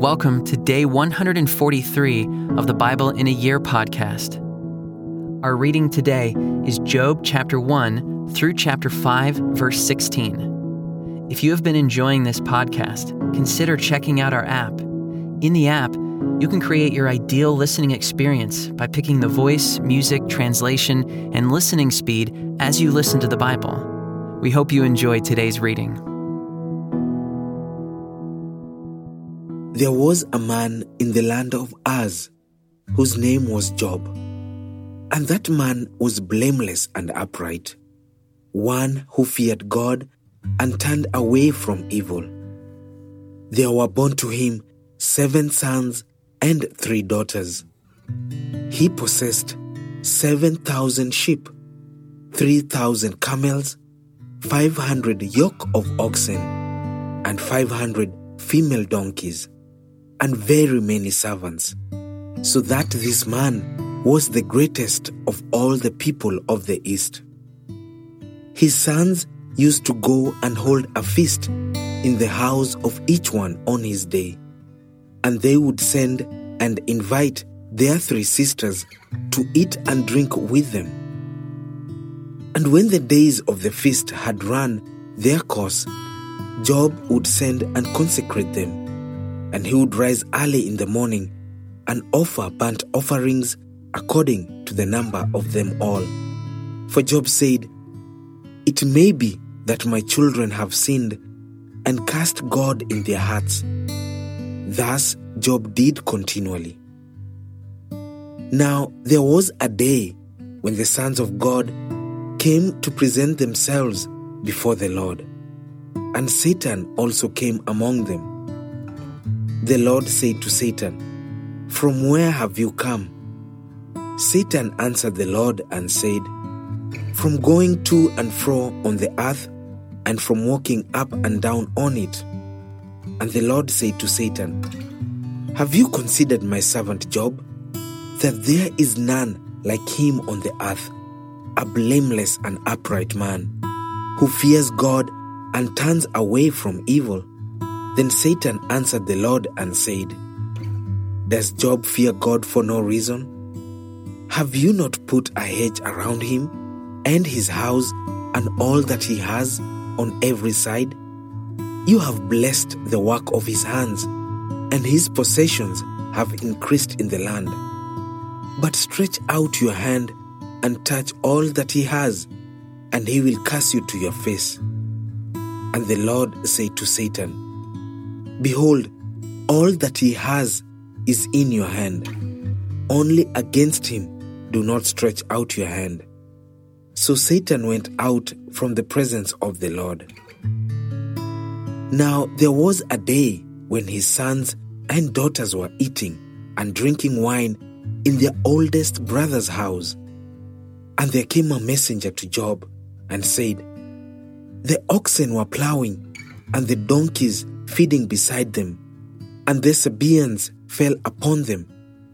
Welcome to day 143 of the Bible in a Year podcast. Our reading today is Job chapter 1 through chapter 5, verse 16. If you have been enjoying this podcast, consider checking out our app. In the app, you can create your ideal listening experience by picking the voice, music, translation, and listening speed as you listen to the Bible. We hope you enjoy today's reading. There was a man in the land of Uz whose name was Job. And that man was blameless and upright, one who feared God and turned away from evil. There were born to him seven sons and three daughters. He possessed 7,000 sheep, 3,000 camels, 500 yoke of oxen, and 500 female donkeys and very many servants, so that this man was the greatest of all the people of the East. His sons used to go and hold a feast in the house of each one on his day, and they would send and invite their three sisters to eat and drink with them. And when the days of the feast had run their course, Job would send and consecrate them and he would rise early in the morning and offer burnt offerings according to the number of them all. For Job said, It may be that my children have sinned and cast God in their hearts. Thus Job did continually. Now there was a day when the sons of God came to present themselves before the Lord, and Satan also came among them. The Lord said to Satan, From where have you come? Satan answered the Lord and said, From going to and fro on the earth, and from walking up and down on it. And the Lord said to Satan, Have you considered my servant Job? That there is none like him on the earth, a blameless and upright man, who fears God and turns away from evil. Then Satan answered the Lord and said, Does Job fear God for no reason? Have you not put a hedge around him and his house and all that he has on every side? You have blessed the work of his hands, and his possessions have increased in the land. But stretch out your hand and touch all that he has, and he will curse you to your face. And the Lord said to Satan, Behold, all that he has is in your hand. Only against him do not stretch out your hand. So Satan went out from the presence of the Lord. Now there was a day when his sons and daughters were eating and drinking wine in their oldest brother's house. And there came a messenger to Job and said, The oxen were plowing, and the donkeys feeding beside them. And the Sabaeans fell upon them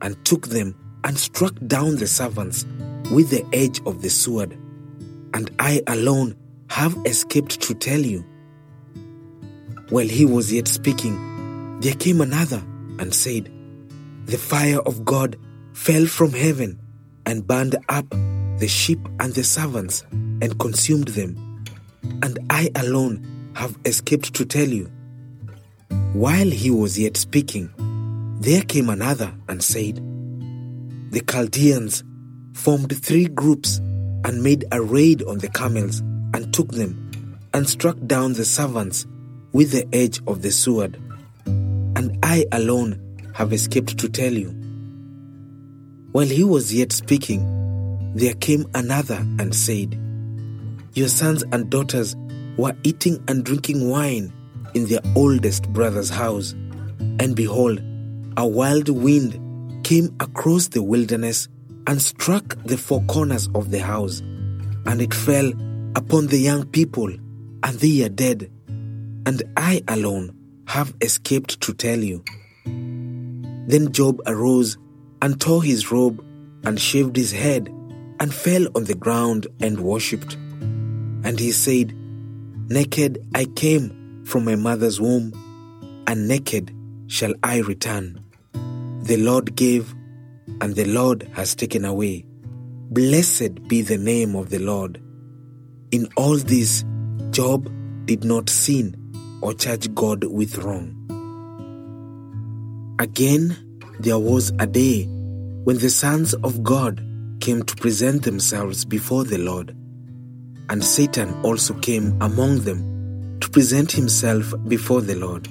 and took them and struck down the servants with the edge of the sword. And I alone have escaped to tell you. While he was yet speaking, there came another and said, The fire of God fell from heaven and burned up the sheep and the servants and consumed them. And I alone have escaped to tell you. While he was yet speaking, there came another and said, The Chaldeans formed three groups and made a raid on the camels and took them and struck down the servants with the edge of the sword. And I alone have escaped to tell you. While he was yet speaking, there came another and said, Your sons and daughters were eating and drinking wine in their oldest brother's house. And behold, a wild wind came across the wilderness and struck the four corners of the house, and it fell upon the young people, and they are dead. And I alone have escaped to tell you. Then Job arose and tore his robe and shaved his head and fell on the ground and worshipped. And he said, Naked I came from my mother's womb, and naked shall I return? The Lord gave, and the Lord has taken away. Blessed be the name of the Lord. In all this, Job did not sin or charge God with wrong. Again, there was a day when the sons of God came to present themselves before the Lord, and Satan also came among them to present himself before the Lord.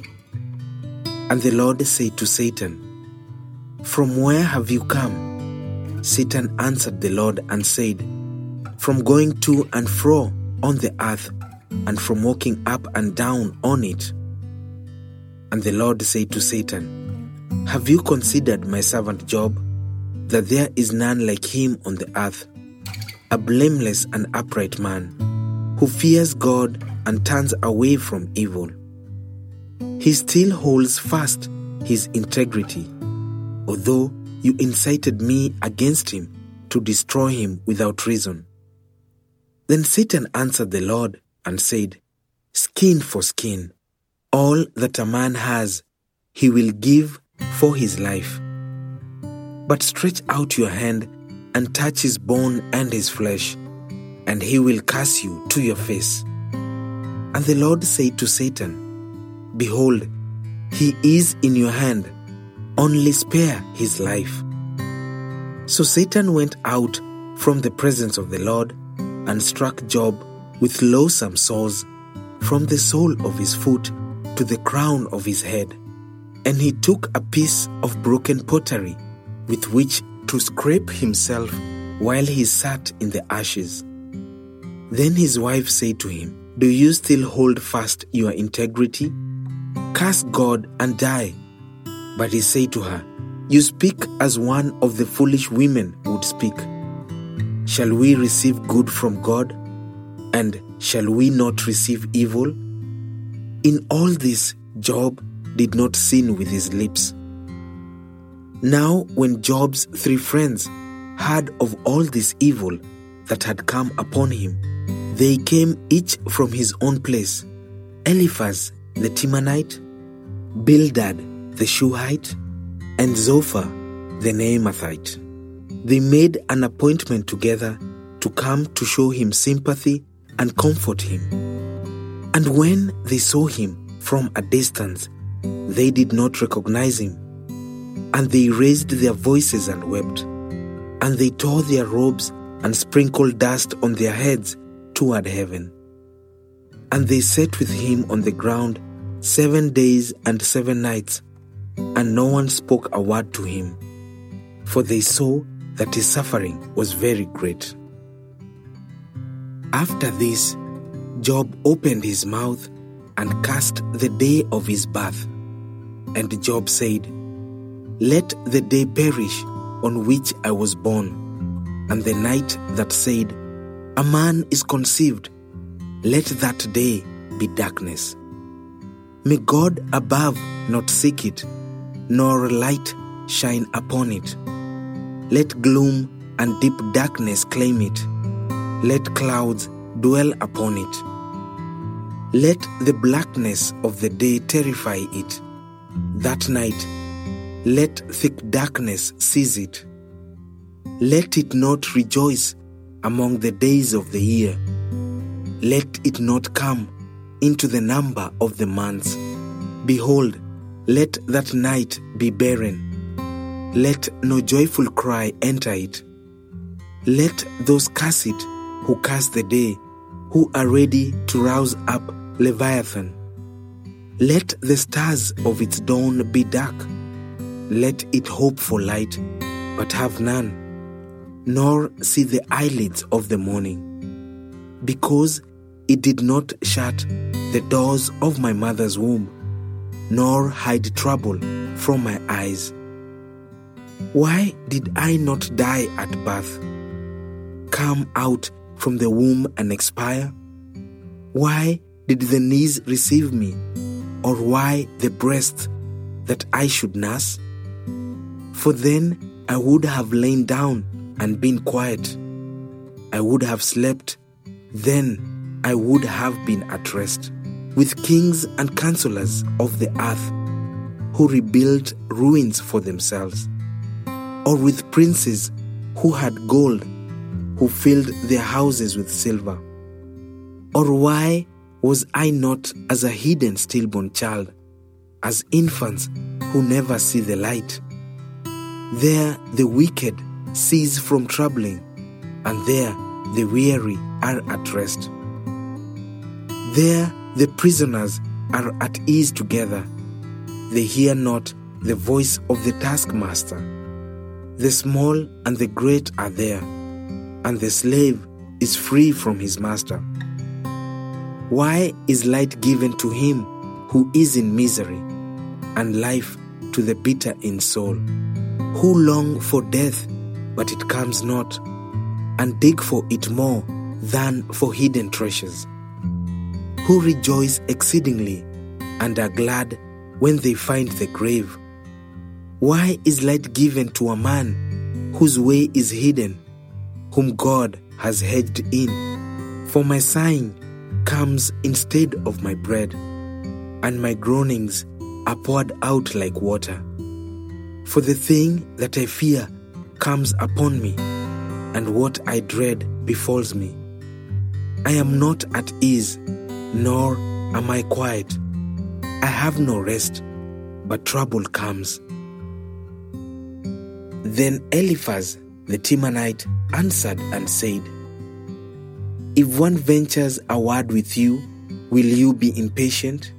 And the Lord said to Satan, From where have you come? Satan answered the Lord and said, From going to and fro on the earth, and from walking up and down on it. And the Lord said to Satan, Have you considered my servant Job, that there is none like him on the earth, a blameless and upright man, who fears God and turns away from evil? He still holds fast his integrity, although you incited me against him to destroy him without reason. Then Satan answered the Lord and said, Skin for skin, all that a man has, he will give for his life. But stretch out your hand and touch his bone and his flesh, and he will curse you to your face. And the Lord said to Satan, Behold, he is in your hand, only spare his life. So Satan went out from the presence of the Lord and struck Job with loathsome sores from the sole of his foot to the crown of his head. And he took a piece of broken pottery with which to scrape himself while he sat in the ashes. Then his wife said to him, Do you still hold fast your integrity? Curse God and die. But he said to her, You speak as one of the foolish women would speak. Shall we receive good from God? And shall we not receive evil? In all this, Job did not sin with his lips. Now, when Job's three friends heard of all this evil that had come upon him, they came each from his own place Eliphaz the Temanite, Bildad the Shuhite, and Zophar the Naamathite. They made an appointment together to come to show him sympathy and comfort him. And when they saw him from a distance, they did not recognize him. And they raised their voices and wept. And they tore their robes and sprinkled dust on their heads toward heaven. And they sat with him on the ground seven days and seven nights, and no one spoke a word to him, for they saw that his suffering was very great. After this, Job opened his mouth and cursed the day of his birth. And Job said, Let the day perish on which I was born, and the night that said, A man is conceived, let that day be darkness. May God above not seek it, nor light shine upon it. Let gloom and deep darkness claim it. Let clouds dwell upon it. Let the blackness of the day terrify it. That night, let thick darkness seize it. Let it not rejoice among the days of the year. Let it not come into the number of the months. Behold, let that night be barren. Let no joyful cry enter it. Let those curse it who curse the day, who are ready to rouse up Leviathan. Let the stars of its dawn be dark. Let it hope for light, but have none, nor see the eyelids of the morning. Because it did not shut the doors of my mother's womb, nor hide trouble from my eyes. Why did I not die at birth? Come out from the womb and expire? Why did the knees receive me, or why the breast that I should nurse? For then I would have lain down and been quiet. I would have slept, then I would have been at rest with kings and counselors of the earth, who rebuilt ruins for themselves, or with princes who had gold, who filled their houses with silver? Or why was I not as a hidden stillborn child, as infants who never see the light? There the wicked cease from troubling, and there the weary are at rest. There the prisoners are at ease together. They hear not the voice of the taskmaster. The small and the great are there, and the slave is free from his master. Why is light given to him who is in misery, and life to the bitter in soul, who long for death, but it comes not, and dig for it more than for hidden treasures? Who rejoice exceedingly and are glad when they find the grave? Why is light given to a man whose way is hidden, whom God has hedged in? For my sighing comes instead of my bread, and my groanings are poured out like water. For the thing that I fear comes upon me, and what I dread befalls me. I am not at ease, nor am I quiet. I have no rest, but trouble comes. Then Eliphaz the Temanite answered and said, If one ventures a word with you, will you be impatient?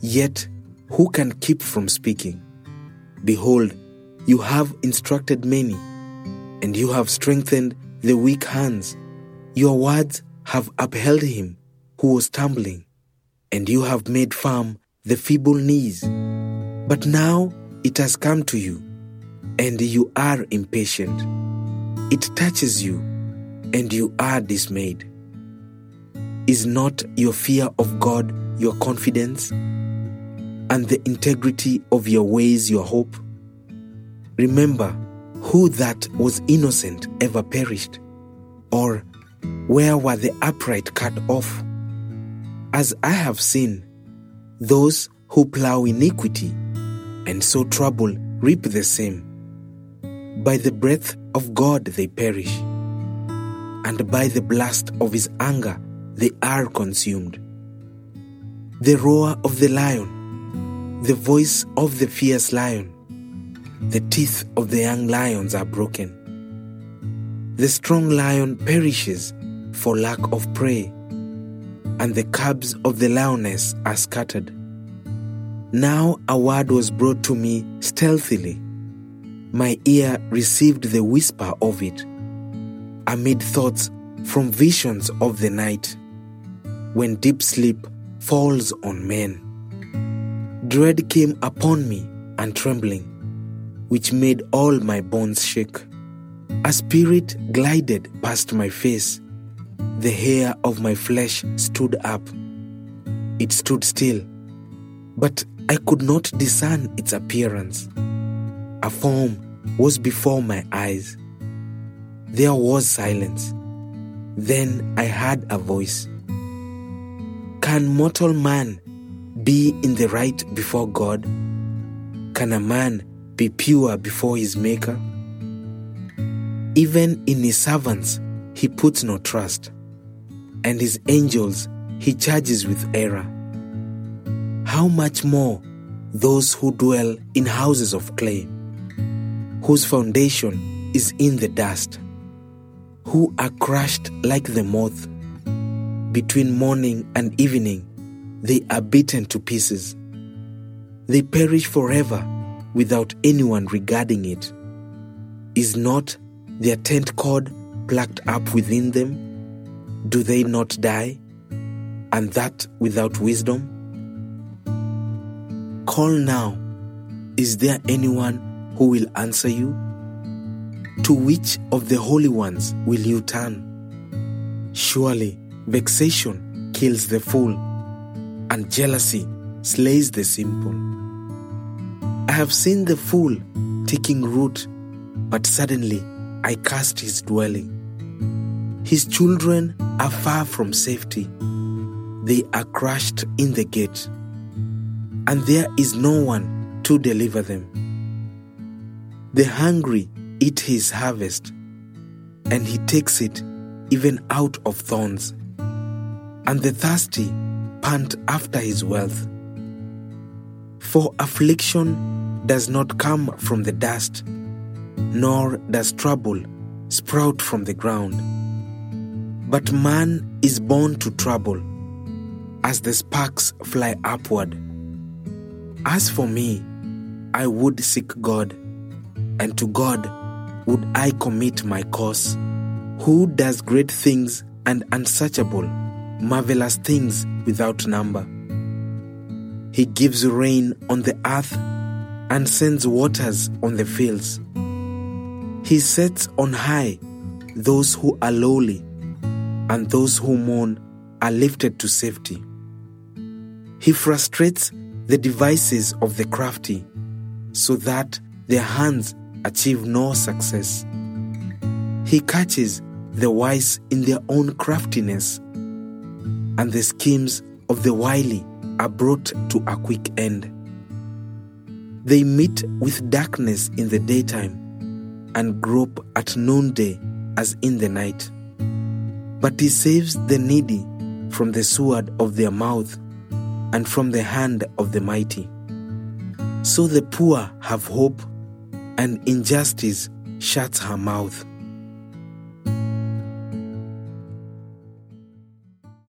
Yet who can keep from speaking? Behold, you have instructed many, and you have strengthened the weak hands. Your words have upheld him who was stumbling, and you have made firm the feeble knees. But now it has come to you, and you are impatient. It touches you, and you are dismayed. Is not your fear of God your confidence, and the integrity of your ways your hope? Remember who that was innocent ever perished, or where were the upright cut off? As I have seen, those who plow iniquity and sow trouble reap the same. By the breath of God they perish, and by the blast of his anger they are consumed. The roar of the lion, the voice of the fierce lion, the teeth of the young lions are broken. The strong lion perishes for lack of prey, and the cubs of the lioness are scattered. Now a word was brought to me stealthily. My ear received the whisper of it, amid thoughts from visions of the night, when deep sleep falls on men. Dread came upon me and trembling, which made all my bones shake. A spirit glided past my face. The hair of my flesh stood up. It stood still, but I could not discern its appearance. A form was before my eyes. There was silence. Then I heard a voice. Can mortal man be in the right before God? Can a man be pure before his Maker? Even in his servants he puts no trust, and his angels he charges with error. How much more those who dwell in houses of clay, whose foundation is in the dust, who are crushed like the moth. Between morning and evening, they are beaten to pieces. They perish forever without anyone regarding it. Is not their tent cord plucked up within them? Do they not die? And that without wisdom? Call now. Is there anyone who will answer you? To which of the holy ones will you turn? Surely vexation kills the fool, and jealousy slays the simple. I have seen the fool taking root, but suddenly I cast his dwelling. His children are far from safety, they are crushed in the gate, and there is no one to deliver them. The hungry eat his harvest, and he takes it even out of thorns, and the thirsty pant after his wealth. For affliction does not come from the dust, nor does trouble sprout from the ground. But man is born to trouble, as the sparks fly upward. As for me, I would seek God, and to God would I commit my cause, who does great things and unsearchable, marvelous things without number. He gives rain on the earth and sends waters on the fields. He sets on high those who are lowly, and those who mourn are lifted to safety. He frustrates the devices of the crafty so that their hands achieve no success. He catches the wise in their own craftiness, and the schemes of the wily are brought to a quick end. They meet with darkness in the daytime and grope at noonday as in the night. But he saves the needy from the sword of their mouth and from the hand of the mighty. So the poor have hope, and injustice shuts her mouth.